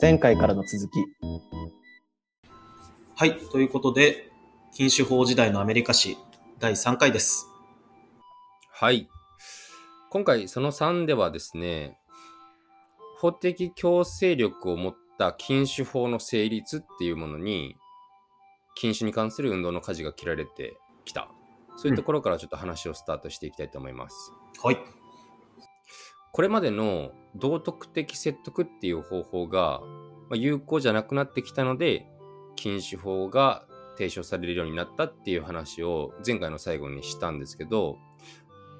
前回からの続き。はい。ということで、禁酒法時代のアメリカ史第3回です。はい。今回その3ではですね、法的強制力を持った禁酒法の成立っていうものに、禁酒に関する運動の舵が切られてきた。そういうところからちょっと話をスタートしていきたいと思います。はい。これまでの道徳的説得っていう方法が、まあ、有効じゃなくなってきたので、禁酒法が提唱されるようになったっていう話を前回の最後にしたんですけど、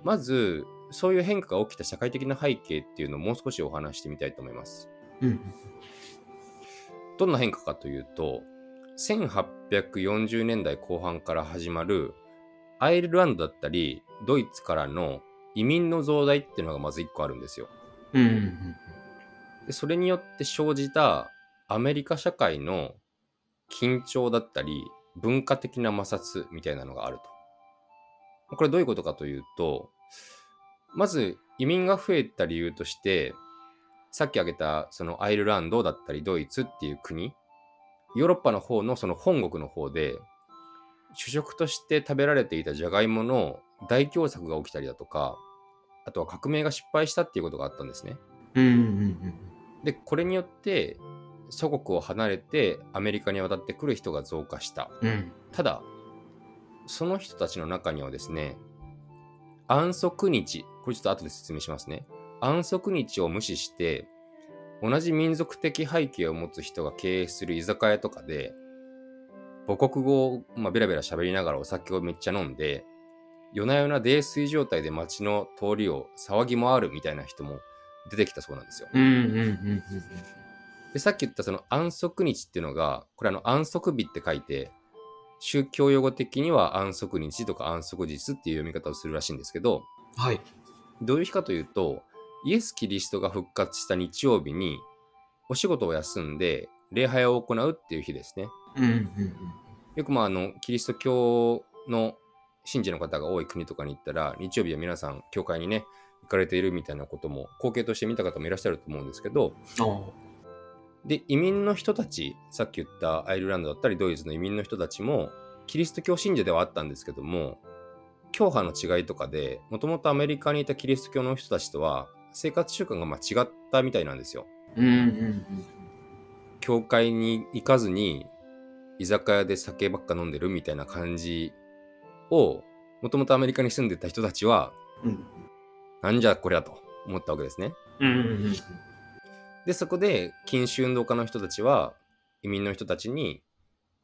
まず、そういう変化が起きた社会的な背景っていうのをもう少しお話してみたいと思います。うん。どんな変化かというと、1840年代後半から始まるアイルランドだったり、ドイツからの移民の増大っていうのがまず1個あるんですよ。うん。うん。でそれによって生じたアメリカ社会の緊張だったり文化的な摩擦みたいなのがあると。これどういうことかというとまず移民が増えた理由としてさっき挙げたそのアイルランドだったりドイツっていう国ヨーロッパの方のその本国の方で主食として食べられていたジャガイモの大凶作が起きたりだとかあとは革命が失敗したっていうことがあったんですね。うん。うん。でこれによって祖国を離れてアメリカに渡ってくる人が増加したうん。ただその人たちの中にはですね安息日これちょっと後で説明しますね安息日を無視して同じ民族的背景を持つ人が経営する居酒屋とかで母国語を、まあ、ベラベラ喋りながらお酒をめっちゃ飲んで夜な夜な泥酔状態で街の通りを騒ぎ回るみたいな人も出てきたそうなんですよ。で、さっき言ったその安息日っていうのが、これあの安息日って書いて、宗教用語的には安息日とか安息日っていう読み方をするらしいんですけど、はい。どういう日かというと、イエス・キリストが復活した日曜日に、お仕事を休んで礼拝を行うっていう日ですね。うん。うん。よくまああの、キリスト教の信者の方が多い国とかに行ったら、日曜日は皆さん教会にね、行かれているみたいなことも光景として見た方もいらっしゃると思うんですけど、あで、移民の人たち、さっき言ったアイルランドだったりドイツの移民の人たちも、キリスト教信者ではあったんですけども、教派の違いとかで、もともとアメリカにいたキリスト教の人たちとは、生活習慣がまあ違ったみたいなんですよ。うん。うん。教会に行かずに、居酒屋で酒ばっか飲んでるみたいな感じを、もともとアメリカに住んでた人たちは、うん。なんじゃこりゃと思ったわけですね。うん。うん。で、そこで禁酒運動家の人たちは、移民の人たちに、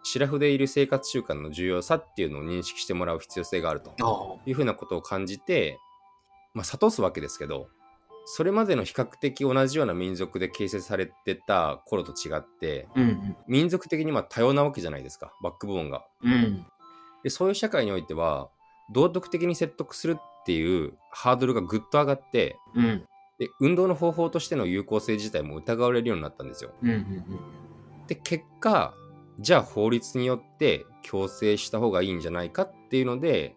シラフでいる生活習慣の重要さっていうのを認識してもらう必要性があるとあいうふうなことを感じて、まあ、諭すわけですけど、それまでの比較的同じような民族で形成されてた頃と違って、あ。うん。民族的にまあ多様なわけじゃないですか、バックボーンが。うん。で、そういう社会においては、道徳的に説得するっていうハードルがぐっと上がって、うん。で、運動の方法としての有効性自体も疑われるようになったんですよ。うん。うん。で結果じゃあ法律によって強制した方がいいんじゃないかっていうので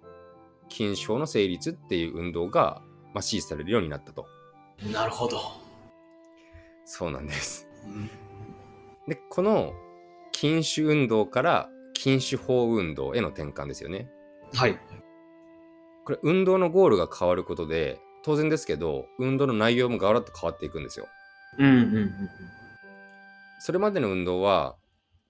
禁酒法の成立っていう運動が、まあ、支持されるようになったとなるほど。そうなんですうん。でこの禁酒運動から禁酒法運動への転換ですよねはい。これ運動のゴールが変わることで当然ですけど運動の内容もガラッと変わっていくんですようん。うん。それまでの運動は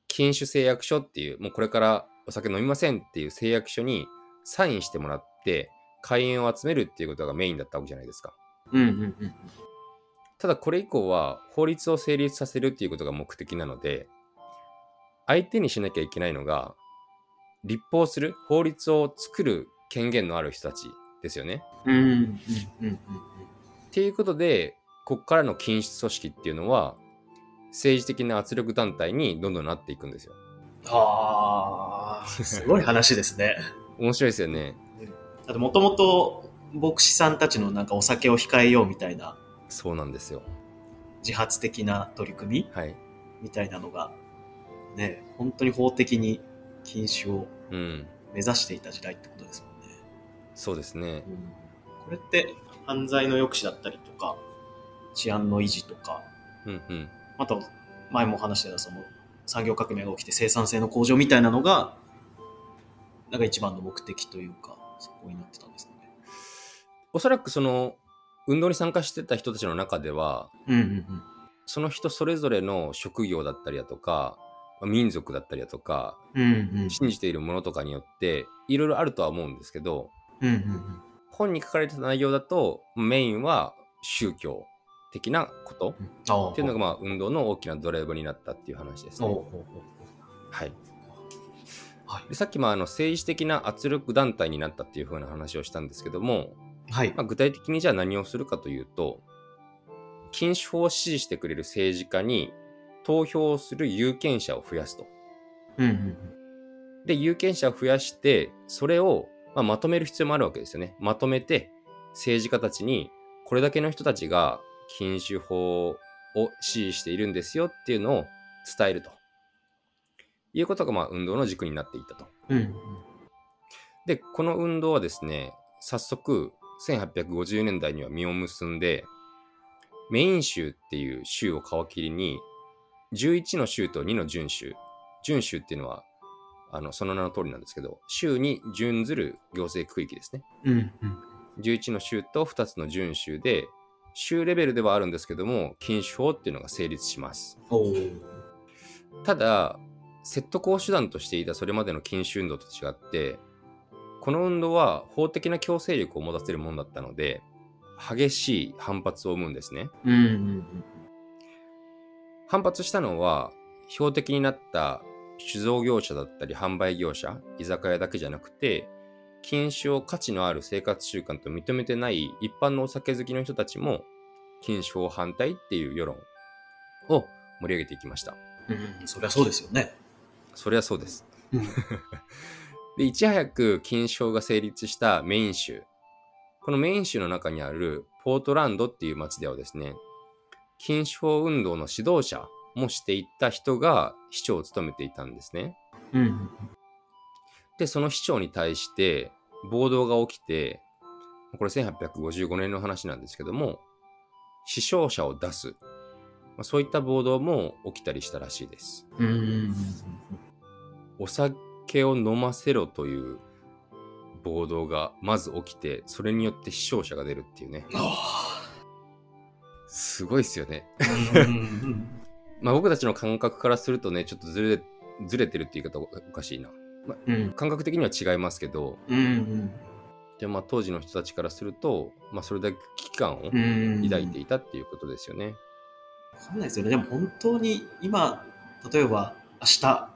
禁酒誓約書っていうもうこれからお酒飲みませんっていう誓約書にサインしてもらって会員を集めるっていうことがメインだったわけじゃないですかうん。うん。うん。ただこれ以降は法律を成立させるっていうことが目的なので相手にしなきゃいけないのが立法する法律を作る権限のある人たちですよねうん。うん。うん。っていうことでここからの禁止組織っていうのは政治的な圧力団体にどんどんなっていくんですよああ、すごい話ですね。面白いですよねだってもともと牧師さんたちのなんかお酒を控えようみたいなそうなんですよ自発的な取り組みはいみたいなのが、ね、本当に法的に禁酒をうん目指していた時代ってことですもんね。そうですねこれって犯罪の抑止だったりとか、治安の維持とか、うんうんあと前も話してたその産業革命が起きて生産性の向上みたいなのが、なんか一番の目的というか、そこになってたんですかね。おそらくその運動に参加してた人たちの中ではうんうんうん。その人それぞれの職業だったりだとかまあ民族だったりだとかうんうん。信じているものとかによっていろいろあるとは思うんですけどうんうんうん。本に書かれてた内容だとメインは宗教的なこと。っていうのがまあ運動の大きなドライブになったっていう話ですね。はい、はいでさっきもあの政治的な圧力団体になったっていう風な話をしたんですけども、はい。まあ、具体的にじゃあ何をするかというと禁止法を支持してくれる政治家に投票をする有権者を増やすと。うんうんで有権者を増やしてそれを、まあ、まとめる必要もあるわけですよね。まとめて政治家たちにこれだけの人たちが禁酒法を支持しているんですよっていうのを伝えるということがまあ運動の軸になっていったと。うん。うんで、この運動はですね、早速1850年代には実を結んで、メイン州っていう州を皮切りに、11の州と2の準州。準州っていうのは、あのその名の通りなんですけど、州に準ずる行政区域ですね。うんうん。11の州と2つの準州で、州レベルではあるんですけども、禁酒法っていうのが成立します。ただ、説得を手段としていたそれまでの禁酒運動と違って、この運動は法的な強制力を持たせるものだったので、激しい反発を生むんですね。うんうんうん。反発したのは、標的になった酒造業者だったり販売業者、居酒屋だけじゃなくて、禁酒を価値のある生活習慣と認めてない一般のお酒好きの人たちも、禁酒法反対っていう世論を盛り上げていきました。うん、そりゃそうですよね。それはそうです。うん。で、いち早く禁酒法が成立したメイン州。このメイン州の中にあるポートランドっていう町ではですね、禁酒法運動の指導者もしていった人が市長を務めていたんですね。うん。で、その市長に対して暴動が起きて、これ1855年の話なんですけども、死傷者を出す。まあそういった暴動も起きたりしたらしいです。うん。うん。お酒を飲ませろという暴動がまず起きて、それによって死傷者が出るっていうね。あすごいですよね。まあ僕たちの感覚からするとね、ちょっとずれ、ずれてるって言い方おかしいな。うん。感覚的には違いますけど、うん。でもまあ当時の人たちからすると、まあそれだけ危機感をうん。抱いていたっていうことですよね。わかんないですよね。でも本当に今、例えば明日、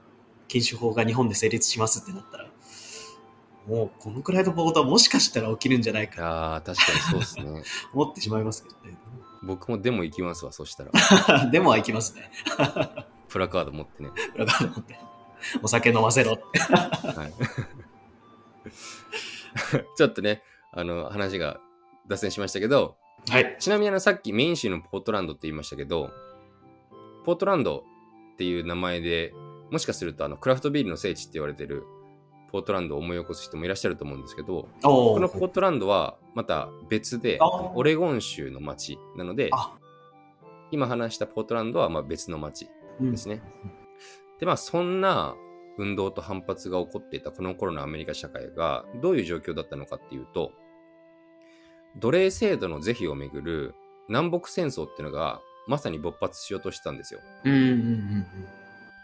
禁酒法が日本で成立しますってなったら、もうこのくらいの暴動はもしかしたら起きるんじゃないかああ、確かにそうですね。思ってしまいますけどね。僕もでも行きますわ、そしたら。でもは行きますね。プラカード持ってね。だから思って。お酒飲ませろって。はい。ちょっとね、あの、話が脱線しましたけど、はい。ちなみにあのさっきメイン州のポートランドって言いましたけど、ポートランドっていう名前でもしかするとあのクラフトビールの聖地って言われてるポートランドを思い起こす人もいらっしゃると思うんですけど、おこのポートランドはまた別でオレゴン州の町なのであ、今話したポートランドはまあ別の町うん。ですね。でまあそんな運動と反発が起こっていたこの頃のアメリカ社会がどういう状況だったのかっていうと奴隷制度の是非をめぐる南北戦争っていうのがまさに勃発しようとしてたんですよ。うんうんうん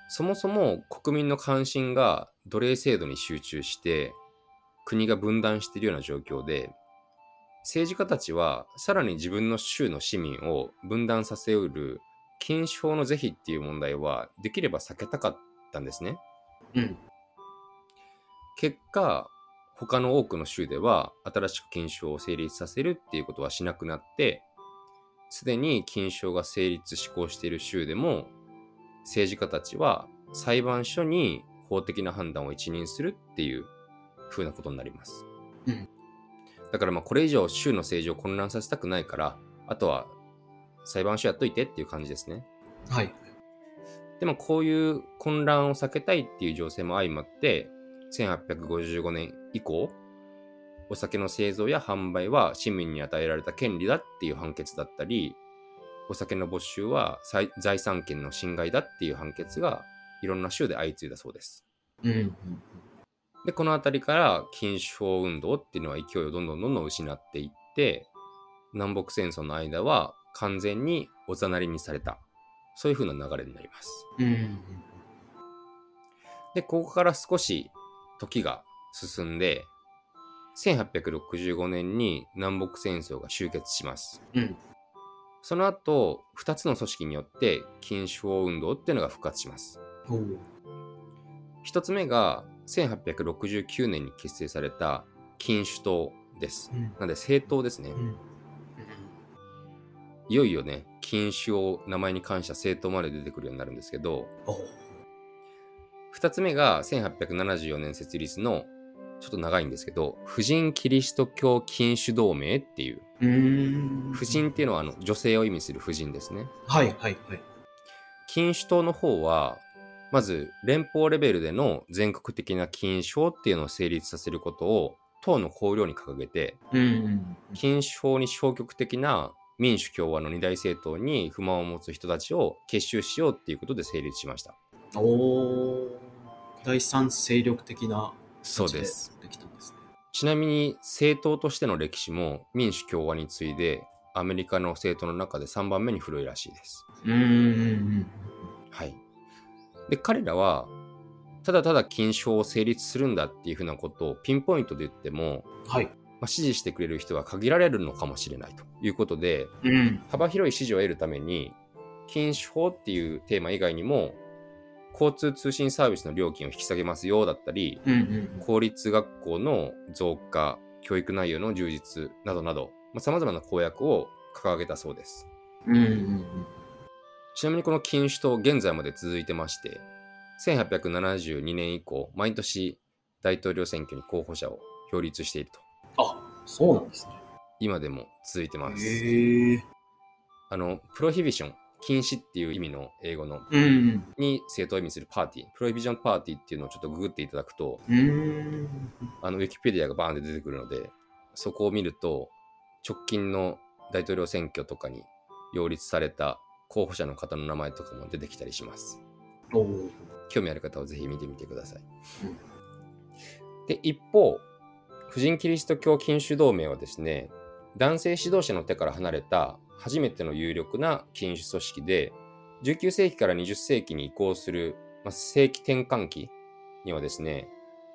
そもそも国民の関心が奴隷制度に集中して国が分断しているような状況で政治家たちはさらに自分の州の市民を分断させうる禁酒法の是非っていう問題はできれば避けたかったんですね。うん。うん。結果他の多くの州では新しく禁酒法を成立させるっていうことはしなくなってすでに禁酒法が成立施行している州でも政治家たちは裁判所に法的な判断を一任するっていう風なことになります。うんだからまあこれ以上州の政治を混乱させたくないからあとは裁判所やっといてっていう感じですね。はい。でもこういう混乱を避けたいっていう情勢も相まって、1855年以降、お酒の製造や販売は市民に与えられた権利だっていう判決だったり、お酒の没収は財財産権の侵害だっていう判決がいろんな州で相次いだそうです。うんうんで、この辺りから禁酒法運動っていうのは勢いをどんどんどんどん失っていって、南北戦争の間は完全におざなりにされた。そういう風な流れになります。うんうんで、ここから少し時が進んで、1865年に南北戦争が終結します。うんその後、2つの組織によって禁酒法運動っていうのが復活します。おう1つ目が1869年に結成された禁酒党です。うんなので政党ですね。うんいよいよね、禁酒を名前に関した政党まで出てくるようになるんですけど、おう2つ目が1874年設立の、ちょっと長いんですけど、婦人キリスト教禁酒同盟っていう、婦人っていうのはあの女性を意味する婦人ですね。はいはいはい。禁酒党の方は、まず連邦レベルでの全国的な禁酒法っていうのを成立させることを党の綱領に掲げて、禁酒法に消極的な民主共和の二大政党に不満を持つ人たちを結集しようっていうことで成立しました。おお第三勢力的なそうです。できたんですね。ちなみに政党としての歴史も民主共和に次いでアメリカの政党の中で3番目に古いらしいです。うんうんうんはい。で、彼らはただただ禁酒法を成立するんだっていうふうなことをピンポイントで言っても、うん。はい。まあ、支持してくれる人は限られるのかもしれないということで、うん。幅広い支持を得るために、禁酒法っていうテーマ以外にも、交通通信サービスの料金を引き下げますよだったり、うんうん公立学校の増加、教育内容の充実などなど、さまざ、まな公約を掲げたそうです。うん。うんうんちなみにこの禁酒党、現在まで続いてまして、1872年以降、毎年大統領選挙に候補者を擁立していると。あ、そうなんですね。今でも続いてます。へえ。あの、プロヒビション、禁止っていう意味の英語のうんうん。に政党を意味するパーティー、プロヒビジョンパーティーっていうのをちょっとググっていただくと、うーん。あの、ウィキペディアがバーンって出てくるので、そこを見ると、直近の大統領選挙とかに擁立された候補者の方の名前とかも出てきたりします。興味ある方はぜひ見てみてください。うんで、一方、婦人キリスト教禁酒同盟はですね、男性指導者の手から離れた初めての有力な禁酒組織で、19世紀から20世紀に移行する、まあ、世紀転換期にはですね、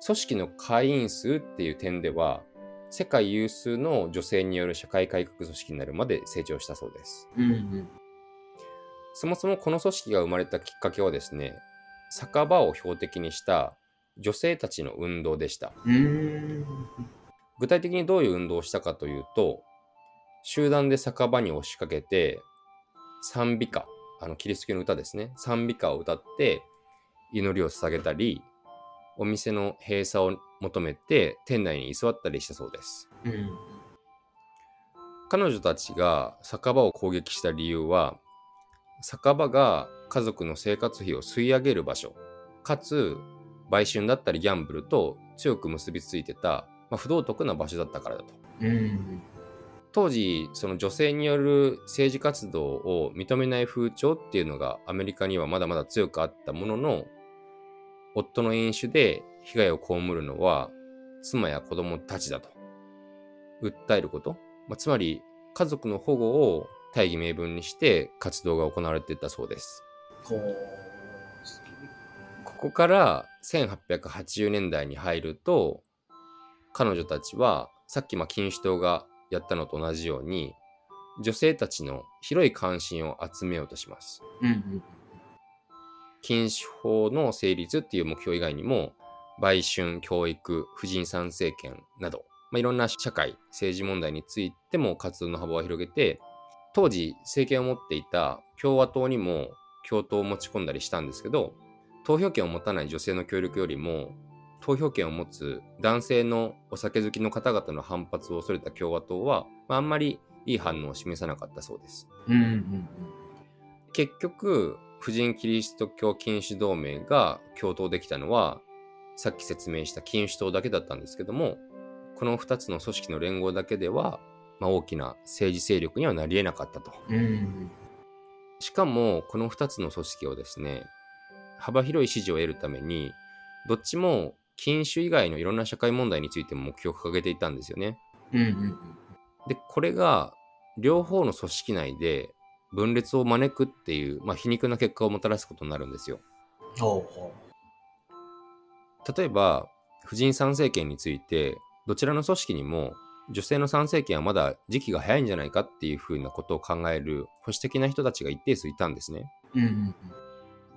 組織の会員数っていう点では、世界有数の女性による社会改革組織になるまで成長したそうです。うんうん。そもそもこの組織が生まれたきっかけはですね、酒場を標的にした女性たちの運動でした。具体的にどういう運動をしたかというと、集団で酒場に押しかけて、賛美歌、あのキリスト教の歌ですね、賛美歌を歌って祈りを捧げたり、お店の閉鎖を求めて店内に居座ったりしたそうです。うん。彼女たちが酒場を攻撃した理由は、酒場が家族の生活費を吸い上げる場所、かつ売春だったりギャンブルと強く結びついてた、まあ、不道徳な場所だったからだと。うん。当時、その女性による政治活動を認めない風潮っていうのがアメリカにはまだまだ強くあったものの、夫の飲酒で被害を被るのは妻や子供たちだと訴えること、まあ、つまり家族の保護を大義名分にして活動が行われていたそうです。こ。ここから1880年代に入ると、彼女たちはさっきまあ禁酒党がやったのと同じように、女性たちの広い関心を集めようとします。うんうん。禁酒法の成立っていう目標以外にも、売春、教育、婦人参政権など、まあ、いろんな社会、政治問題についても活動の幅を広げて、当時政権を持っていた共和党にも共闘を持ち込んだりしたんですけど、投票権を持たない女性の協力よりも、投票権を持つ男性のお酒好きの方々の反発を恐れた共和党は、まあ、あんまりいい反応を示さなかったそうです。うんうん結局、婦人キリスト教禁酒同盟が共闘できたのは、さっき説明した禁酒党だけだったんですけども、この2つの組織の連合だけでは、まあ、大きな政治勢力にはなり得なかったと。うん。うんしかも、この2つの組織をですね、幅広い支持を得るために、どっちも禁酒以外のいろんな社会問題についても目標を掲げていたんですよね。うんうんうん。で、これが両方の組織内で分裂を招くっていう、まあ、皮肉な結果をもたらすことになるんですよ。例えば、婦人参政権について、どちらの組織にも女性の参政権はまだ時期が早いんじゃないかっていうふうなことを考える保守的な人たちが一定数いたんですね。う。うんうん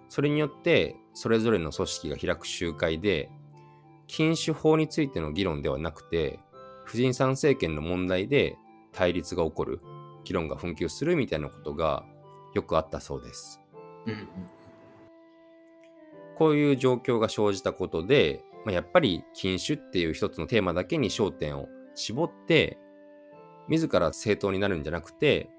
それによって、それぞれの組織が開く集会で、禁酒法についての議論ではなくて、婦人参政権の問題で対立が起こる、議論が紛糾するみたいなことがよくあったそうです。こういう状況が生じたことで、まあ、やっぱり禁酒っていう一つのテーマだけに焦点を絞って、自ら政党になるんじゃなくて、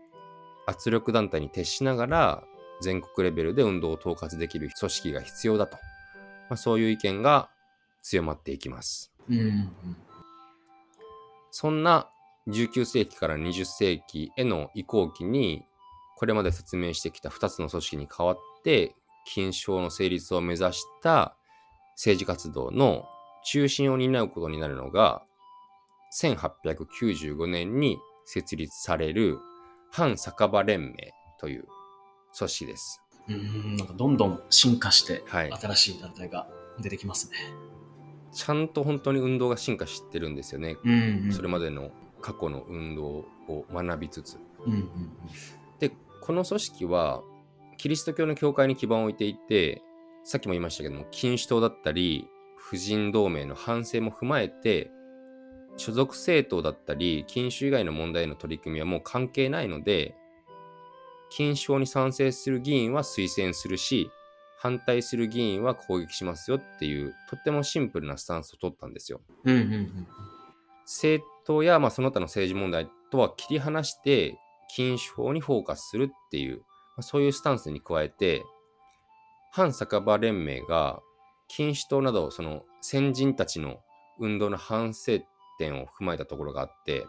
圧力団体に徹しながら全国レベルで運動を統括できる組織が必要だと。まあ、そういう意見が強まっていきます。そんな19世紀から20世紀への移行期に、これまで説明してきた2つの組織に代わって、禁酒法の成立を目指した政治活動の中心を担うことになるのが、1895年に設立される反酒場連盟という組織です。うん。なんかどんどん進化して、はい新しい団体が出てきますね。ちゃんと本当に運動が進化してるんですよね。うんうん。それまでの過去の運動を学びつつ。うんうんで、この組織は、キリスト教の教会に基盤を置いていて、さっきも言いましたけども、禁酒党だったり、婦人同盟の反省も踏まえて、所属政党だったり、禁酒以外の問題への取り組みはもう関係ないので、禁酒法に賛成する議員は推薦するし、反対する議員は攻撃しますよっていう、とってもシンプルなスタンスを取ったんですよ。うんうんうん政党や、まあ、その他の政治問題とは切り離して禁酒法にフォーカスするっていう、まあ、そういうスタンスに加えて反酒場連盟が禁酒党などその先人たちの運動の反省点を踏まえたところがあって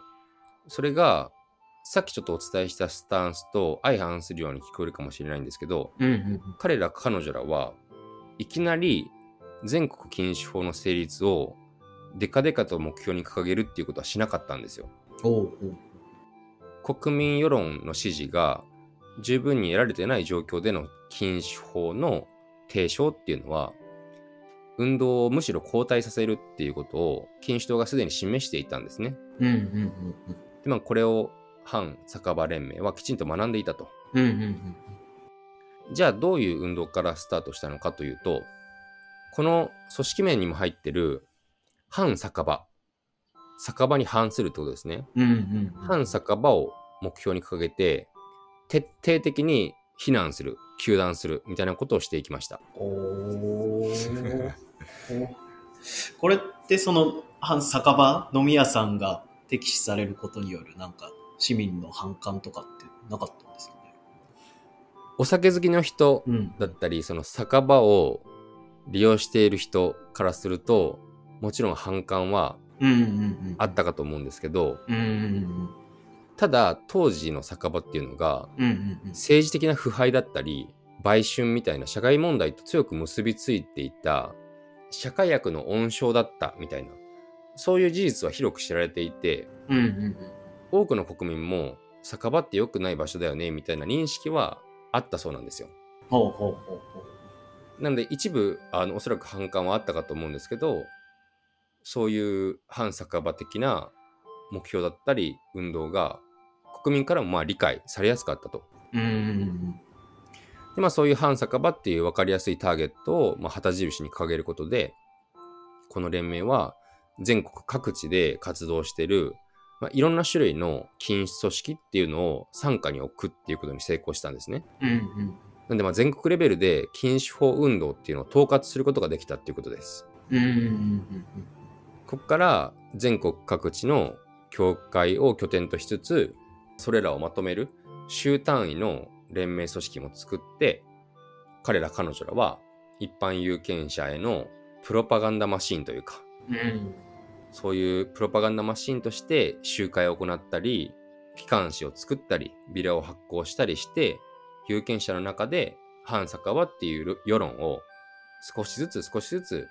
それがさっきちょっとお伝えしたスタンスと相反するように聞こえるかもしれないんですけどうんうん彼ら彼女らはいきなり全国禁酒法の成立をデカデカと目標に掲げるっていうことはしなかったんですよ。国民世論の支持が十分に得られてない状況での禁酒法の提唱っていうのは運動をむしろ後退させるっていうことを禁酒党がすでに示していたんですね。うんうんうんでまあこれを反酒場連盟はきちんと学んでいたと。うんうんうん。じゃあどういう運動からスタートしたのかというとこの組織面にも入ってる反酒場。酒場に反するってことですね。うんうんうん。反酒場を目標に掲げて徹底的に非難する糾弾するみたいなことをしていきました。おー。これってその反酒場飲み屋さんが敵視されることによるなんか市民の反感とかってなかったんですよね？お酒好きの人うん。だったりその酒場を利用している人からするともちろん反感はうんうんうん。あったかと思うんですけどうんうん。ただ当時の酒場っていうのがうんうんうん。政治的な腐敗だったり売春みたいな社会問題と強く結びついていた社会悪の温床だったみたいなそういう事実は広く知られていてうんうんうん多くの国民も酒場って良くない場所だよねみたいな認識はあったそうなんですよ。ほうほうほうほうなので一部あのおそらく反感はあったかと思うんですけどそういう反酒場的な目標だったり運動が国民からもまあ理解されやすかったと。うんでまあそういう反酒場っていう分かりやすいターゲットを、まあ、旗印に掲げることでこの連盟は全国各地で活動している、まあ、いろんな種類の禁止組織っていうのを傘下に置くっていうことに成功したんですね。うんうんなんでまあ全国レベルで禁止法運動っていうのを統括することができたっていうことです。うんうんうんここから全国各地の教会を拠点としつつそれらをまとめる州単位の連盟組織も作って彼ら彼女らは一般有権者へのプロパガンダマシーンというかうんうんそういうプロパガンダマシーンとして集会を行ったり機関紙を作ったりビラを発行したりして有権者の中で反酒場っていう世論を少しずつ少しずつ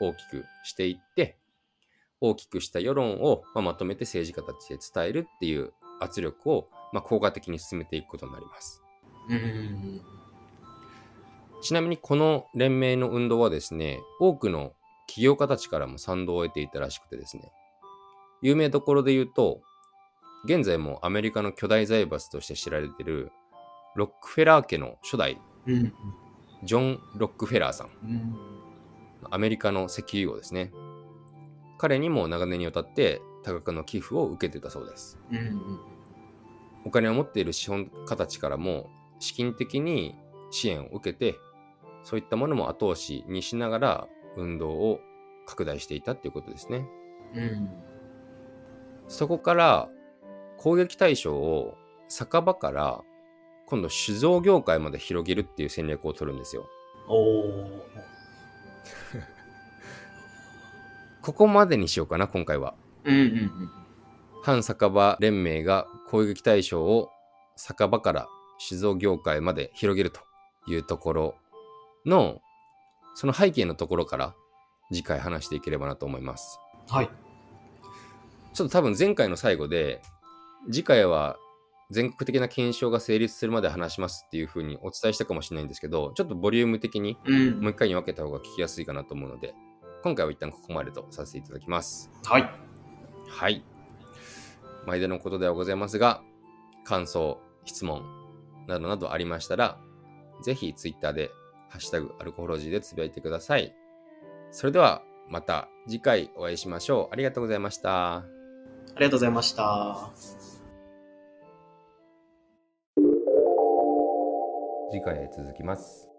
大きくしていって大きくした世論を、まとめて政治家たちへ伝えるっていう圧力を、まあ、効果的に進めていくことになります。うん。ちなみにこの連盟の運動はですね、多くの起業家たちからも賛同を得ていたらしくてですね、有名どころで言うと、現在もアメリカの巨大財閥として知られているロックフェラー家の初代うん。ジョン・ロックフェラーさん、うん。アメリカの石油王ですね。彼にも長年にわたって多額の寄付を受けてたそうです。うん。お金を持っている資本家たちからも資金的に支援を受けて、そういったものも後押しにしながら運動を拡大していたっていうことですね。うん。そこから攻撃対象を酒場から今度酒造業界まで広げるっていう戦略を取るんですよ。おお。ここまでにしようかな、今回は。うんうんうん。反酒場連盟が攻撃対象を酒場から酒造業界まで広げるというところのその背景のところから次回話していければなと思います。はい。ちょっと多分前回の最後で次回は全国的な検証が成立するまで話しますっていうふうにお伝えしたかもしれないんですけどちょっとボリューム的にうん。もう一回に分けた方が聞きやすいかなと思うので今回は一旦ここまでとさせていただきます。はい。はい。毎度のことではございますが、感想、質問などなどありましたら、ぜひ Twitter で、ハッシュタグアルコホロジーでつぶやいてください。それでは、また次回お会いしましょう。ありがとうございました。ありがとうございました。次回へ続きます。